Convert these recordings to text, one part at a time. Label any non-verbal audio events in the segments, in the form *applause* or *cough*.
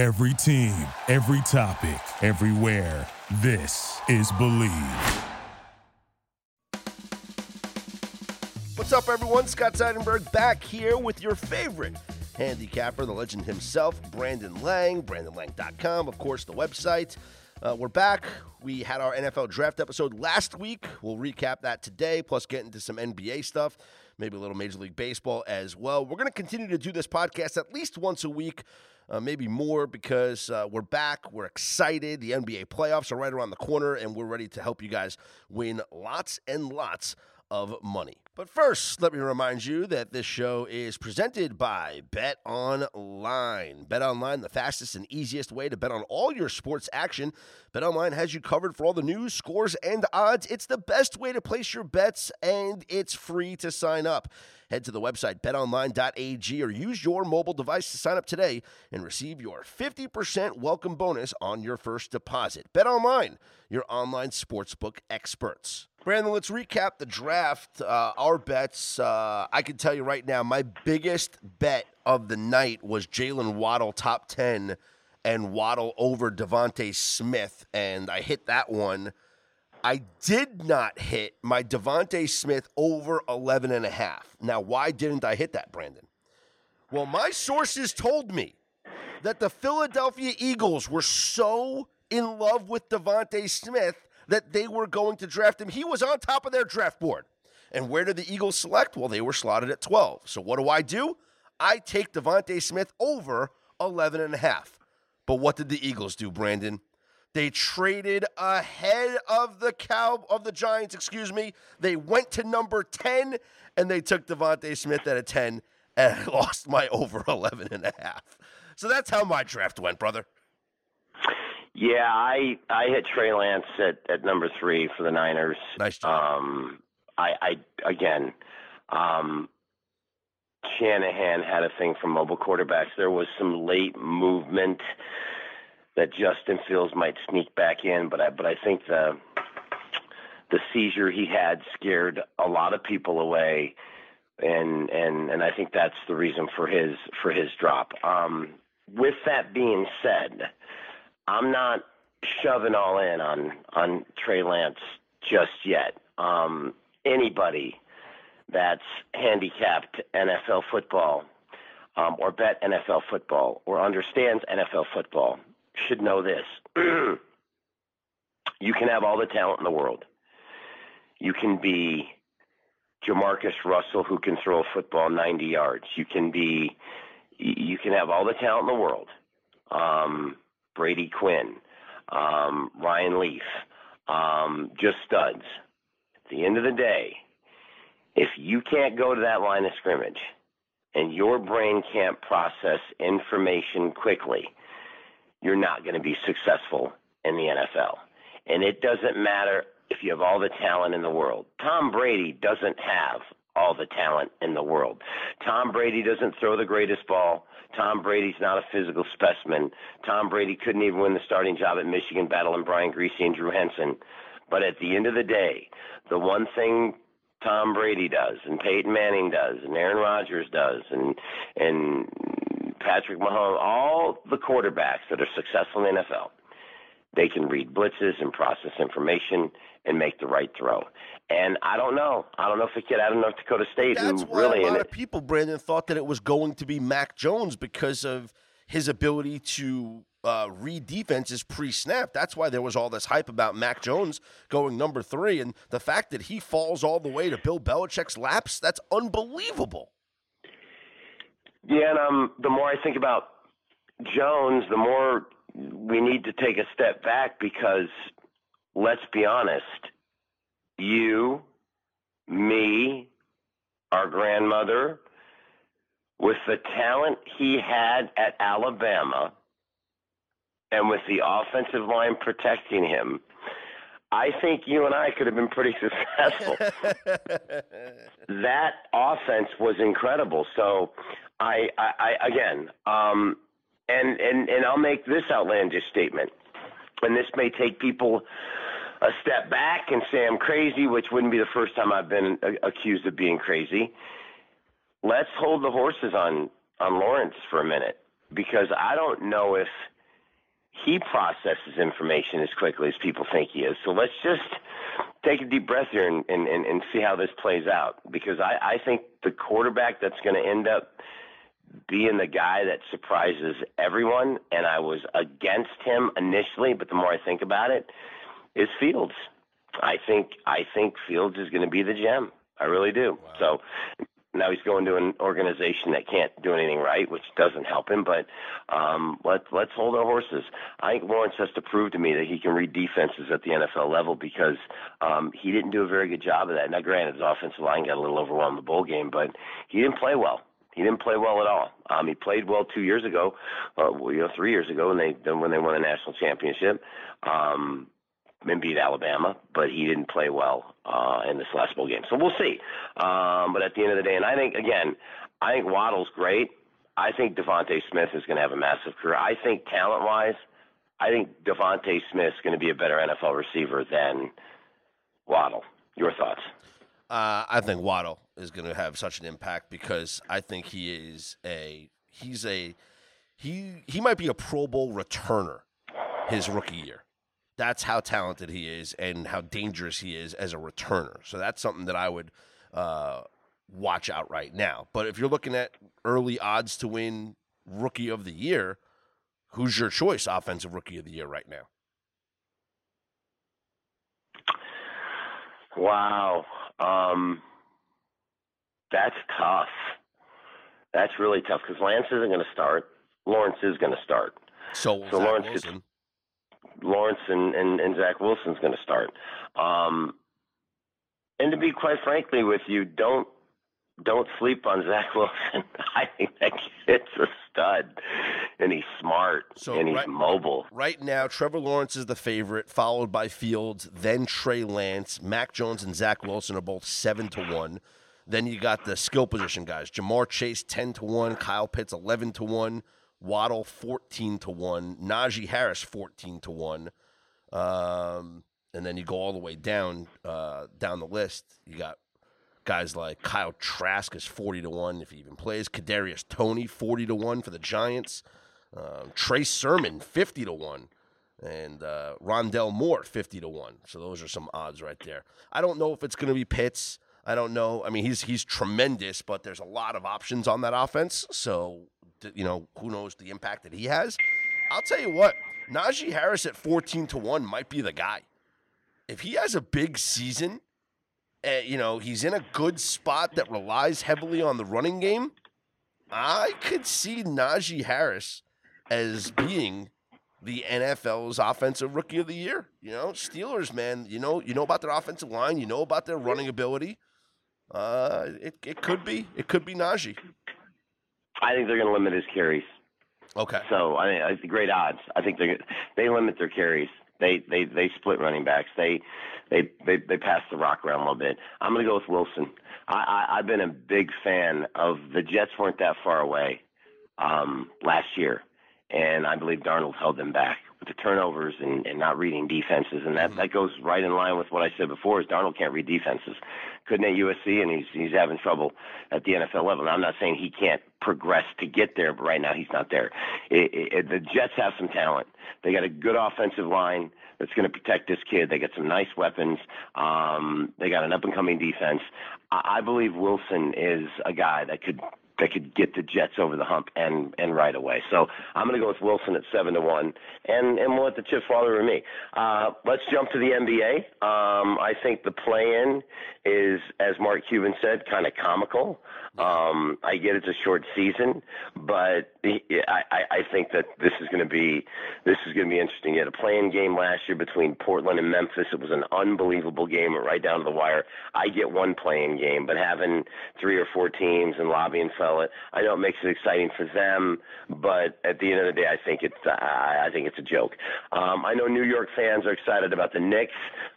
Every team, every topic, everywhere. This is Bleav. What's up, everyone? Scott Seidenberg back here with your favorite handicapper, the legend himself, Brandon Lang, BrandonLang.com, of course, the website. Uh, we're back. We had our NFL draft episode last week. We'll recap that today, plus get into some NBA stuff, maybe a little Major League Baseball as well. We're going to continue to do this podcast at least once a week. Uh, maybe more because uh, we're back. We're excited. The NBA playoffs are right around the corner, and we're ready to help you guys win lots and lots of money. But first, let me remind you that this show is presented by Bet Online. Bet Online, the fastest and easiest way to bet on all your sports action. Bet Online has you covered for all the news, scores, and odds. It's the best way to place your bets, and it's free to sign up. Head to the website betonline.ag or use your mobile device to sign up today and receive your 50% welcome bonus on your first deposit. Bet Online, your online sportsbook experts. Brandon, let's recap the draft. Uh, our bets. Uh, I can tell you right now, my biggest bet of the night was Jaylen Waddle top 10 and Waddle over DeVonta Smith, and I hit that one. I did not hit my DeVonta Smith over 11 and a half. Now, why didn't I hit that, Brandon? Well, my sources told me that the Philadelphia Eagles were so in love with DeVonta Smith that they were going to draft him. He was on top of their draft board. And where did the Eagles select? Well, they were slotted at 12. So what do I do? I take DeVonta Smith over 11 and a half. But what did the Eagles do, Brandon? They traded ahead of the cow of the Giants, excuse me. They went to number 10 and they took DeVonta Smith at a 10 and I *laughs* lost my over 11 and a half. So that's how my draft went, brother. Yeah, I I hit Trey Lance at, at number three for the Niners. Nice job. Um, I, I again, um, Shanahan had a thing for mobile quarterbacks. There was some late movement that Justin Fields might sneak back in, but I but I think the the seizure he had scared a lot of people away, and and and I think that's the reason for his for his drop. Um, with that being said, I'm not shoving all in on on Trey Lance just yet. Um, anybody that's handicapped NFL football um, or bet NFL football or understands NFL football should know this. *clears throat* you can have all the talent in the world. You can be JaMarcus Russell who can throw a football 90 yards. You can be you can have all the talent in the world. Um, Brady Quinn, um, Ryan Leaf, um, just studs. At the end of the day, if you can't go to that line of scrimmage and your brain can't process information quickly, you're not going to be successful in the NFL. And it doesn't matter if you have all the talent in the world. Tom Brady doesn't have all the talent in the world. Tom Brady doesn't throw the greatest ball. Tom Brady's not a physical specimen. Tom Brady couldn't even win the starting job at Michigan battling Brian Griese and Drew Henson. But at the end of the day, the one thing Tom Brady does and Peyton Manning does and Aaron Rodgers does and and Patrick Mahomes, all the quarterbacks that are successful in the NFL, they can read blitzes and process information and make the right throw. And I don't know. I don't know if the kid out of North Dakota State That's who really a lot of it, people, Brandon, thought that it was going to be Mac Jones because of his ability to uh, read defenses pre-snap. That's why there was all this hype about Mac Jones going number three, and the fact that he falls all the way to Bill Belichick's laps—that's unbelievable. Yeah, and um, the more I think about Jones, the more we need to take a step back because let's be honest, you, me, our grandmother, with the talent he had at Alabama and with the offensive line protecting him, I think you and I could have been pretty *laughs* successful. *laughs* that offense was incredible. So I, I, I again, um, and, and, and I'll make this outlandish statement, and this may take people a step back and say I'm crazy, which wouldn't be the first time I've been accused of being crazy. Let's hold the horses on on Lawrence for a minute. because I don't know if he processes information as quickly as people think he is. So let's just take a deep breath here and, and, and see how this plays out. Because I, I think the quarterback that's going to end up being the guy that surprises everyone, and I was against him initially, but the more I think about it, is Fields. I think I think Fields is going to be the gem. I really do. Wow. So now he's going to an organization that can't do anything right, which doesn't help him. But um, let let's hold our horses. I think Lawrence has to prove to me that he can read defenses at the NFL level because um, he didn't do a very good job of that. Now, granted, his offensive line got a little overwhelmed in the bowl game, but he didn't play well. He didn't play well at all. Um, he played well two years ago, uh, you know, three years ago when they when they won a national championship. Um, and beat Alabama, but he didn't play well uh, in this last bowl game. So we'll see. Um, but at the end of the day, and I think again, I think Waddle's great. I think DeVonta Smith is going to have a massive career. I think talent-wise, I think DeVonta Smith is going to be a better NFL receiver than Waddle. Your thoughts? Uh, I think Waddle is going to have such an impact because I think he is a he's a he he might be a Pro Bowl returner his rookie year that's how talented he is and how dangerous he is as a returner. So that's something that I would uh, watch out right now. But if you're looking at early odds to win rookie of the year, who's your choice offensive rookie of the year right now? Wow. Um, that's tough. That's really tough because Lance isn't going to start. Lawrence is going to start. So, so Lawrence Wilson. gets Lawrence and, and, and Zach Wilson's going to start. Um, and to be quite frankly with you, don't don't sleep on Zach *laughs* Wilson. I think that kid's a stud, and he's smart so and he's right, mobile. Right now, Trevor Lawrence is the favorite, followed by Fields, then Trey Lance, Mac Jones, and Zach Wilson are both seven to one. Then you got the skill position guys: Ja'Marr Chase ten to one, Kyle Pitts eleven to one. Waddle 14 to 1, Najee Harris 14 to 1. Um, and then you go all the way down uh, down the list. You got guys like Kyle Trask is 40 to 1 if he even plays, Kadarius Toney 40 to 1 for the Giants. Um, Trey Sermon 50 to 1 and uh, Rondale Moore 50 to 1. So those are some odds right there. I don't know if it's going to be Pitts. I don't know. I mean, he's he's tremendous, but there's a lot of options on that offense. So you know, who knows the impact that he has. I'll tell you what, Najee Harris at 14 to 1 might be the guy. If he has a big season, uh, you know, he's in a good spot that relies heavily on the running game, I could see Najee Harris as being the NFL's offensive rookie of the year. You know, Steelers, man, you know, you know about their offensive line, you know about their running ability. Uh, it, it could be, it could be Najee. I think they're going to limit his carries. Okay. So I mean, it's great odds. I think they they limit their carries. They they they split running backs. They they they they pass the rock around a little bit. I'm going to go with Wilson. I, I I've been a big fan of the Jets. weren't that far away um, last year, and I believe Darnold held them back with the turnovers and, and not reading defenses, and that mm-hmm. that goes right in line with what I said before. Is Darnold can't read defenses, couldn't at USC, and he's he's having trouble at the NFL level. Now, I'm not saying he can't progress to get there, but right now he's not there. It, it, the Jets have some talent. They got a good offensive line that's going to protect this kid. They got some nice weapons. Um, they got an up and coming defense. I, I believe Wilson is a guy that could that could get the Jets over the hump and and right away. So I'm going to go with Wilson at seven to one, and and we'll let the chips fall me. Uh, let's jump to the NBA. Um, I think the play-in is, as Mark Cuban said, kind of comical. Um, I get it's a short season, but I, I think that this is going to be this is going to be interesting. You had a play-in game last year between Portland and Memphis. It was an unbelievable game, right down to the wire. I get one play-in game, but having three or four teams and lobbying fella, I know it makes it exciting for them, but at the end of the day, I think it's I think it's a joke. Um, I know New York fans are excited about the Knicks.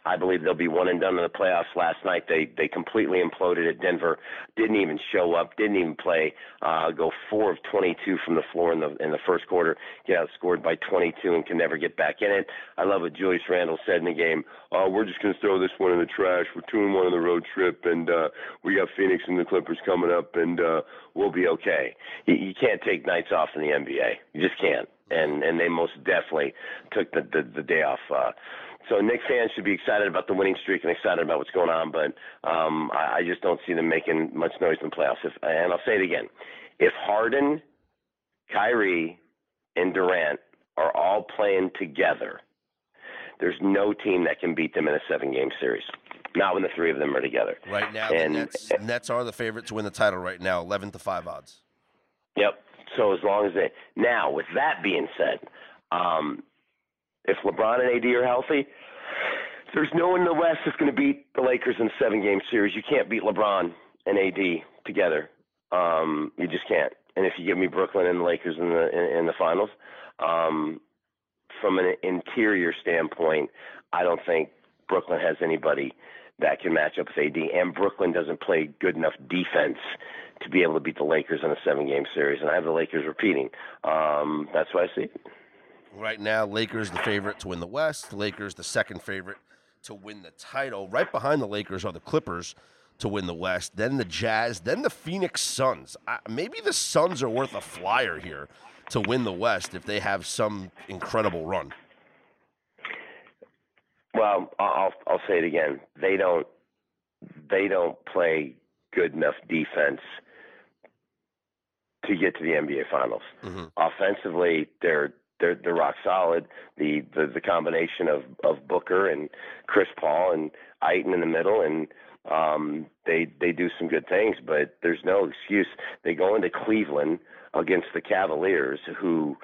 I believe they'll be one and done in the playoffs. Last night, they they completely imploded at Denver. Didn't even show up. Didn't even play. Uh, go four of 22 from the floor in the in the first quarter, get outscored by 22, and can never get back in it. I love what Julius Randle said in the game. Oh, we're just going to throw this one in the trash. We're two and one on the road trip, and uh, we got Phoenix and the Clippers coming up, and uh, we'll be okay. You, you can't take nights off in the NBA. You just can't. And and they most definitely took the the, the day off. Uh, so Knick fans should be excited about the winning streak and excited about what's going on, but um, I, I just don't see them making much noise in the playoffs. If, and I'll say it again: if Harden, Kyrie, and Durant are all playing together, there's no team that can beat them in a seven-game series. Not when the three of them are together. Right now, And- the Nets, Nets are the favorite to win the title right now, 11 to 5 odds. Yep. So as long as they now, with that being said, um, if LeBron and AD are healthy, there's no one in the West that's going to beat the Lakers in a seven-game series. You can't beat LeBron and AD together. Um, you just can't. And if you give me Brooklyn and the Lakers in the in, in the finals, um, from an interior standpoint, I don't think Brooklyn has anybody that can match up with AD. And Brooklyn doesn't play good enough defense to be able to beat the Lakers in a seven-game series. And I have the Lakers repeating. Um, that's why I see it. Right now, Lakers the favorite to win the West. Lakers the second favorite to win the title. Right behind the Lakers are the Clippers to win the West. Then the Jazz. Then the Phoenix Suns. I, maybe the Suns are worth a flyer here to win the West if they have some incredible run. Well, I'll I'll say it again. They don't they don't play good enough defense to get to the NBA Finals. Mhm. Offensively, they're they're they're rock solid. The the, the combination of of Booker and Chris Paul and Ayton in the middle and um they they do some good things, but there's no excuse. They go into Cleveland against the Cavaliers who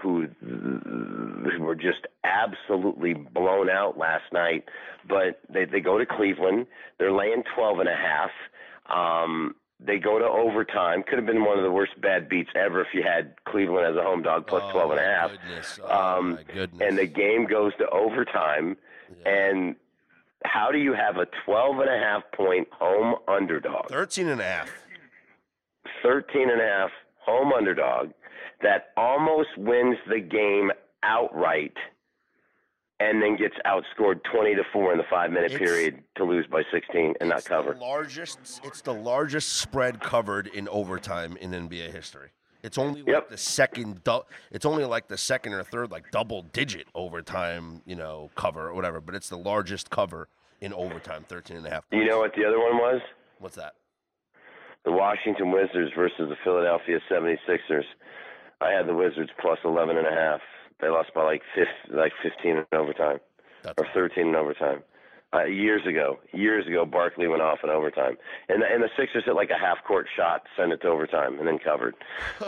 who who were just absolutely blown out last night. But they they go to Cleveland. They're laying twelve and a half. Um, they go to overtime. Could have been one of the worst bad beats ever if you had Cleveland as a home dog plus Oh, twelve and a half. Goodness. Oh, Um, my goodness. And the game goes to overtime. Yeah. And how do you have a 12 and a half point home underdog? 13 and a half. 13 and a half home underdog that almost wins the game outright and then gets outscored 20 to 4 in the 5 minute It's- period to lose by 16 and not cover. The largest. It's the largest spread covered in overtime in NBA history. It's only like Yep. the second. Du- it's only like the second or third, like double digit overtime, you know, cover or whatever. But it's the largest cover in overtime, 13 and a half. You know what the other one was? What's that? The Washington Wizards versus the Philadelphia 76ers. I had the Wizards plus 11 and a half. They lost by like 15, like 15 in overtime. That's or 13 in overtime. Uh, years ago, years ago, Barkley went off in overtime, and the, and the Sixers hit like a half court shot, sent it to overtime, and then covered.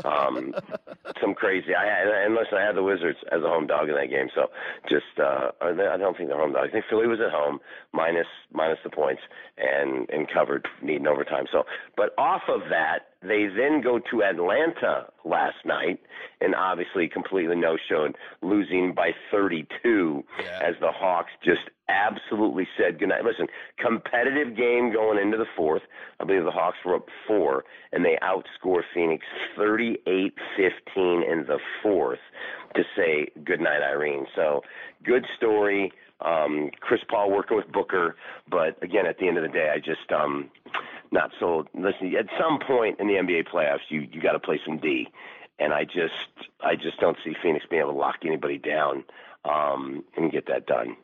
Um, *laughs* some crazy. I had, and listen, I had the Wizards as a home dog in that game, so just uh, I don't think they're home dog. I think Philly was at home, minus minus the points, and and covered needing overtime. So, but off of that, they then go to Atlanta last night, and obviously completely no showed, losing by 32 Yeah. as the Hawks just absolutely said goodnight. Listen, competitive game going into the fourth. I believe the Hawks were up four, and they outscore Phoenix 38 15 in the fourth to say goodnight, Irene. So, good story. Um, Chris Paul working with Booker, but again, at the end of the day, I just um, not so. Listen, at some point in the NBA playoffs, you you got to play some D, and I just I just don't see Phoenix being able to lock anybody down um, and get that done.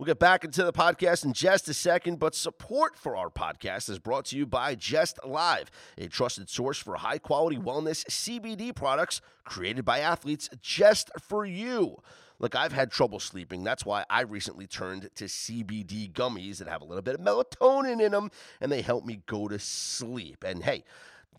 We'll get back into the podcast in just a second, but support for our podcast is brought to you by Just Live, a trusted source for high quality wellness CBD products created by athletes just for you. Look, I've had trouble sleeping. That's why I recently turned to CBD gummies that have a little bit of melatonin in them, and they help me go to sleep. And hey,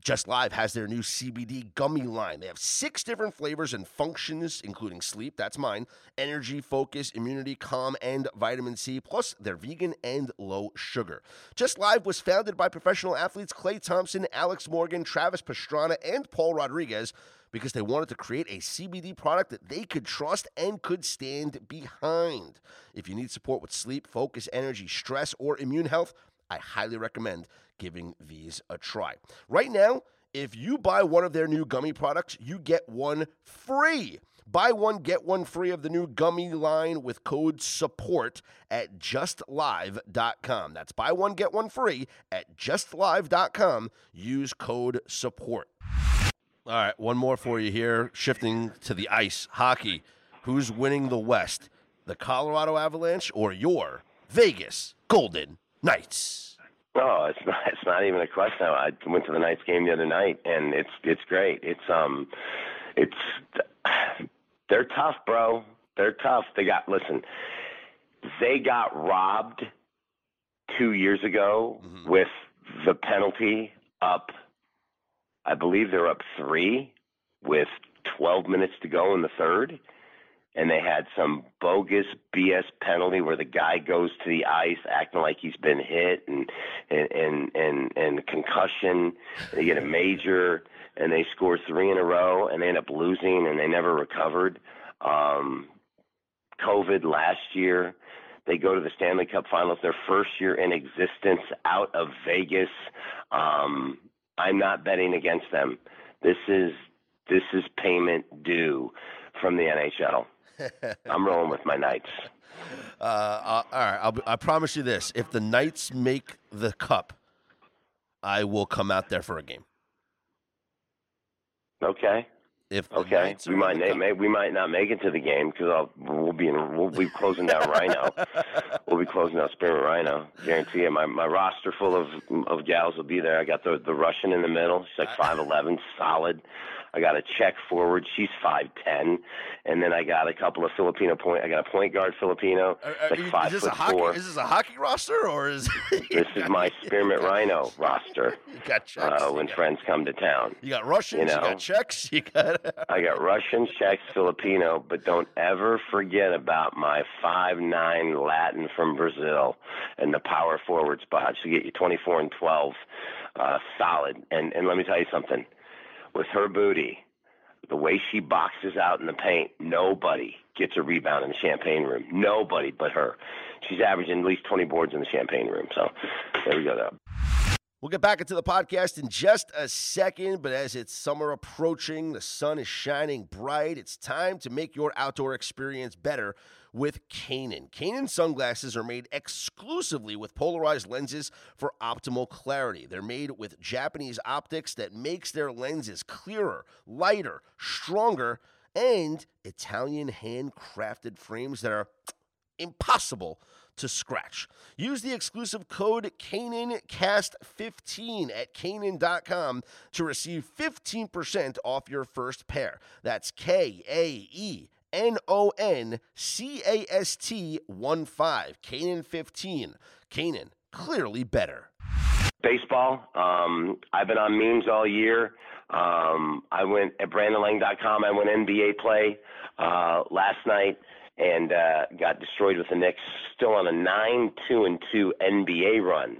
just Live has their new CBD gummy line. They have six different flavors and functions, including sleep, that's mine, energy, focus, immunity, calm, and vitamin C, plus they're vegan and low sugar. Just Live was founded by professional athletes Klay Thompson, Alex Morgan, Travis Pastrana, and Paul Rodriguez because they wanted to create a CBD product that they could trust and could stand behind. If you need support with sleep, focus, energy, stress, or immune health, I highly recommend giving these a try. Right now, If you buy one of their new gummy products, you get one free. Buy one, get one free of the new gummy line with code SUPPORT at justlive.com. That's buy one, get one free at justlive.com. Use code SUPPORT. All right, one more for you here. Shifting to the ice hockey. Who's winning the West? The Colorado Avalanche or your Vegas Golden Knights? No, it's not. It's not even a question. I went to the Knights game the other night, and it's it's great. It's um, it's they're tough, bro. They're tough. They got listen. They got robbed two years ago mm-hmm. with the penalty up. I believe they're up three with 12 minutes to go in the third and they had some bogus BS penalty where the guy goes to the ice acting like he's been hit and and and and, and concussion. They get a major and they score three in a row and they end up losing and they never recovered. Um, COVID last year, they go to the Stanley Cup Finals, their first year in existence out of Vegas. Um, I'm not betting against them. This is this is payment due from the NHL. *laughs* I'm rolling with my Knights. Uh, uh, all right, I'll, I promise you this: if the Knights make the cup, I will come out there for a game. Okay. If okay, we might na- we might not make it to the game because we'll be in, we'll be closing down Rhino. *laughs* we'll be closing down Spearmint Rhino. Guarantee you, my my roster full of of gals will be there. I got the the Russian in the middle. She's like five eleven, solid. I got a Czech forward. She's five ten, and then I got a couple of Filipino point. I got a point guard Filipino, are, are, like five foot hockey, four. Is this a hockey roster or is? *laughs* this is my Spearmint Rhino roster. *laughs* You got Czechs. Uh, when friends come to town. You got Russians. You, know? you got Czechs. You got. I got Russian, Czechs, Filipino, but don't ever forget about my five nine Latin from Brazil and the power forward spot. She get you twenty four and twelve, uh, solid. And and let me tell you something with her booty, the way she boxes out in the paint, nobody gets a rebound in the champagne room. Nobody but her. She's averaging at least 20 boards in the champagne room. So there we go. Though. We'll get back into the podcast in just a second, but as it's summer approaching, the sun is shining bright. It's time to make your outdoor experience better with Kaenon. Kaenon sunglasses are made exclusively with polarized lenses for optimal clarity. They're made with Japanese optics that makes their lenses clearer, lighter, stronger, and Italian handcrafted frames that are impossible to scratch. Use the exclusive code KaenonCast15 at Kaenon.com to receive 15% off your first pair. That's K A E N O N C A S T 1 5. Kaenon 15. Kaenon, clearly better. Baseball. Um, I've been on Means all year. Um, I went at BrandonLang.com. I went NBA play uh, last night and uh, got destroyed with the Knicks. Still on a nine two and two NBA run,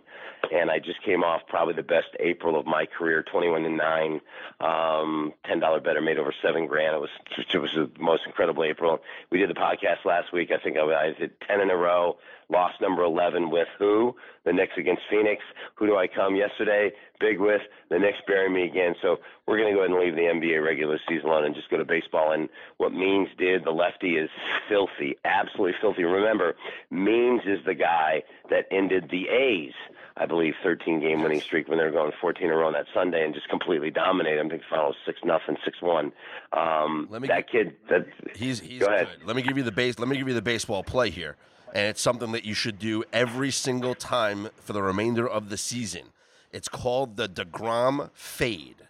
and I just came off probably the best April of my career, twenty one and nine, um, ten dollar better, made over seven grand. It was it was the most incredible April. We did the podcast last week. I think I, I did ten in a row. Lost number 11 with who? The Knicks against Phoenix. Who do I come yesterday? Big with the Knicks bury me again. So we're going to go ahead and leave the NBA regular season alone and just go to baseball. And what Means did, the lefty, is filthy, absolutely filthy. Remember, Means is the guy that ended the A's. I believe 13 game winning streak when they were going 14 in a row on that Sunday and just completely dominated them. I think the final was six nothing, six one. Um, Let me that kid, that he's he's go ahead. Good. Let me give you the base. Let me give you the baseball play here and it's something that you should do every single time for the remainder of the season. It's called the DeGrom Fade.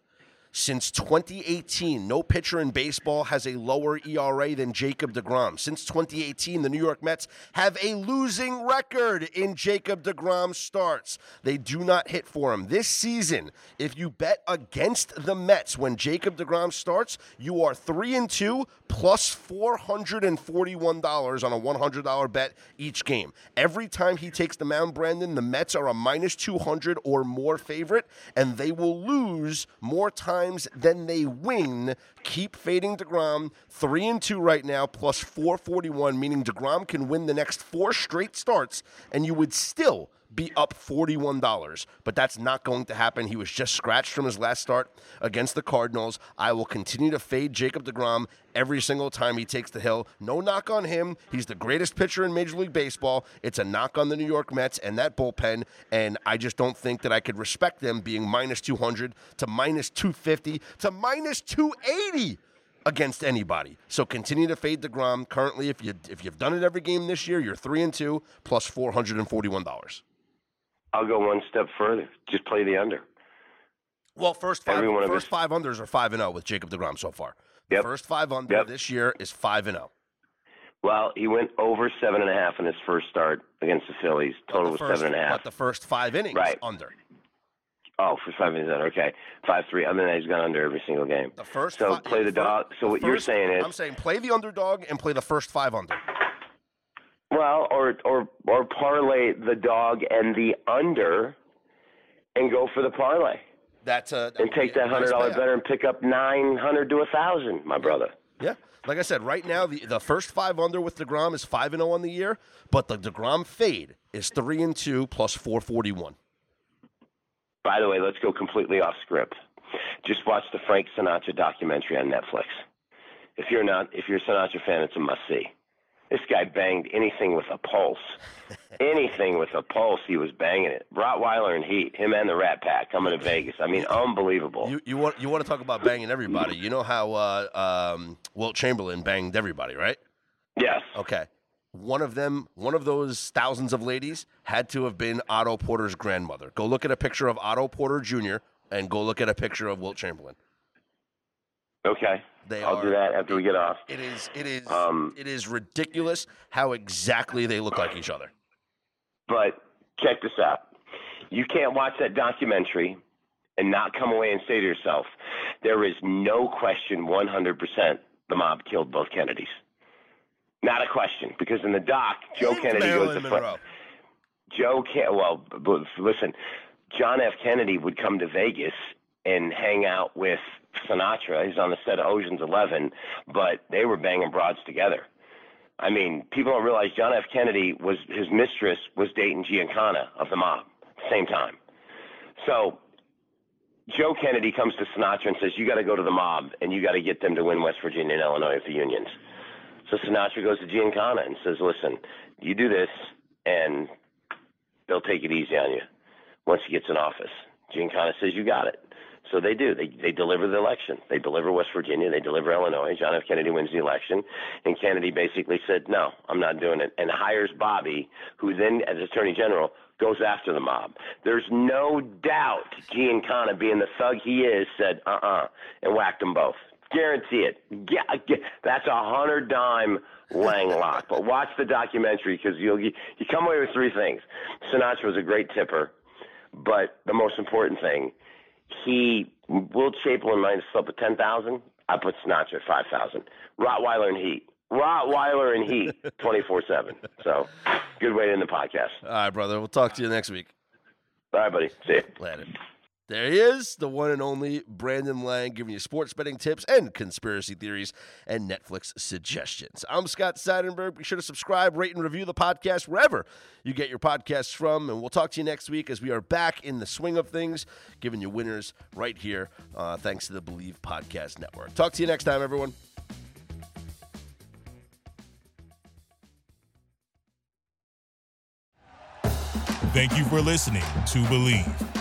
Since 2018, no pitcher in baseball has a lower ERA than Jacob DeGrom. Since 2018, the New York Mets have a losing record in Jacob DeGrom starts. They do not hit for him. This season, if you bet against the Mets when Jacob DeGrom starts, you are 3 and 2 plus $441 on a $100 bet each game. Every time he takes the mound, Brandon, the Mets are a minus 200 or more favorite, and they will lose more times they win. Keep fading DeGrom. 3 and 2 right now, plus 441, meaning DeGrom can win the next four straight starts, and you would still be up $41, but that's not going to happen. He was just scratched from his last start against the Cardinals. I will continue to fade Jacob DeGrom every single time he takes the hill. No knock on him. He's the greatest pitcher in Major League Baseball. It's a knock on the New York Mets and that bullpen, and I just don't think that I could respect them being minus 200 to minus 250 to minus 280 against anybody. So continue to fade Degrom. Currently, if you if you've done it every game this year, you're three and two plus four hundred and forty one dollars. I'll go one step further. Just play the under. Well, first five first five unders are five and zero oh with Jacob Degrom so far. The yep. first five under yep. this year is five and zero. Oh. Well, he went over seven and a half in his first start against the Phillies. Total the was seven and a half. But the first five innings right. under. Oh, for five innings under. Okay, five three. I mean, he's gone under every single game. The first. So five, play the dog. So what you you're saying is, I'm saying play the underdog and play the first five under. Well, or or or parlay the dog and the under, and go for the parlay. That's a and take that hundred dollar nice better and pick up nine hundred to a thousand, my brother. Yeah. Like I said, right now the, the first five under with Degrom is five and zero oh on the year, but the Degrom fade is three and two plus four forty one. By the way, let's go completely off script. Just watch the Frank Sinatra documentary on Netflix. If you're not, if you're a Sinatra fan, it's a must see. This guy banged anything with a pulse. *laughs* anything with a pulse, he was banging it. Rottweiler and Heat, him and the Rat Pack coming to Vegas. I mean, unbelievable. You, you want you want to talk about banging everybody? You know how uh, um, Wilt Chamberlain banged everybody, right? Yes. Okay. One of them, one of those thousands of ladies, had to have been Otto Porter's grandmother. Go look at a picture of Otto Porter Jr. and go look at a picture of Wilt Chamberlain. Okay. They I'll are, do that after we get off. It is it is um, it is ridiculous how exactly they look like each other. But check this out. You can't watch that documentary and not come away and say to yourself, there is no question 100% the mob killed both Kennedys. Not a question, because in the doc, Joe Kennedy goes to front. Joe well, listen, John F. Kennedy would come to Vegas and hang out with Sinatra. He's on the set of Ocean's Eleven, but they were banging broads together. I mean, people don't realize John F. Kennedy was his mistress was dating Giancana of the mob at the same time. So Joe Kennedy comes to Sinatra and says, "You got to go to the mob and you got to get them to win West Virginia and Illinois the unions." So Sinatra goes to Giancana and says, "Listen, you do this, and they'll take it easy on you once he gets in office." Giancana says, "You got it." So they do. They they deliver the election. They deliver West Virginia. They deliver Illinois. John F. Kennedy wins the election, and Kennedy basically said, "No, I'm not doing it," and hires Bobby, who then, as Attorney General, goes after the mob. There's no doubt Giancana, being the thug he is, said, "Uh-uh," and whacked them both. Guarantee it. Yeah, that's a hundred dime Lang lock. But watch the documentary because you'll you come away with three things. Sinatra was a great tipper, but the most important thing he Wilt Chamberlain might have slept at ten thousand. I put Sinatra at five thousand. Rottweiler and Heat. Rottweiler and Heat, *laughs* twenty four seven. So, good way to end the podcast. All right, brother. We'll talk to you next week. All right, buddy. See you. Later. There he is, the one and only Brandon Lang, giving you sports betting tips and conspiracy theories and Netflix suggestions. I'm Scott Seidenberg. Be sure to subscribe, rate, and review the podcast wherever you get your podcasts from. And we'll talk to you next week as we are back in the swing of things, giving you winners right here, uh, thanks to the Bleav Podcast Network. Talk to you next time, everyone. Thank you for listening to Bleav.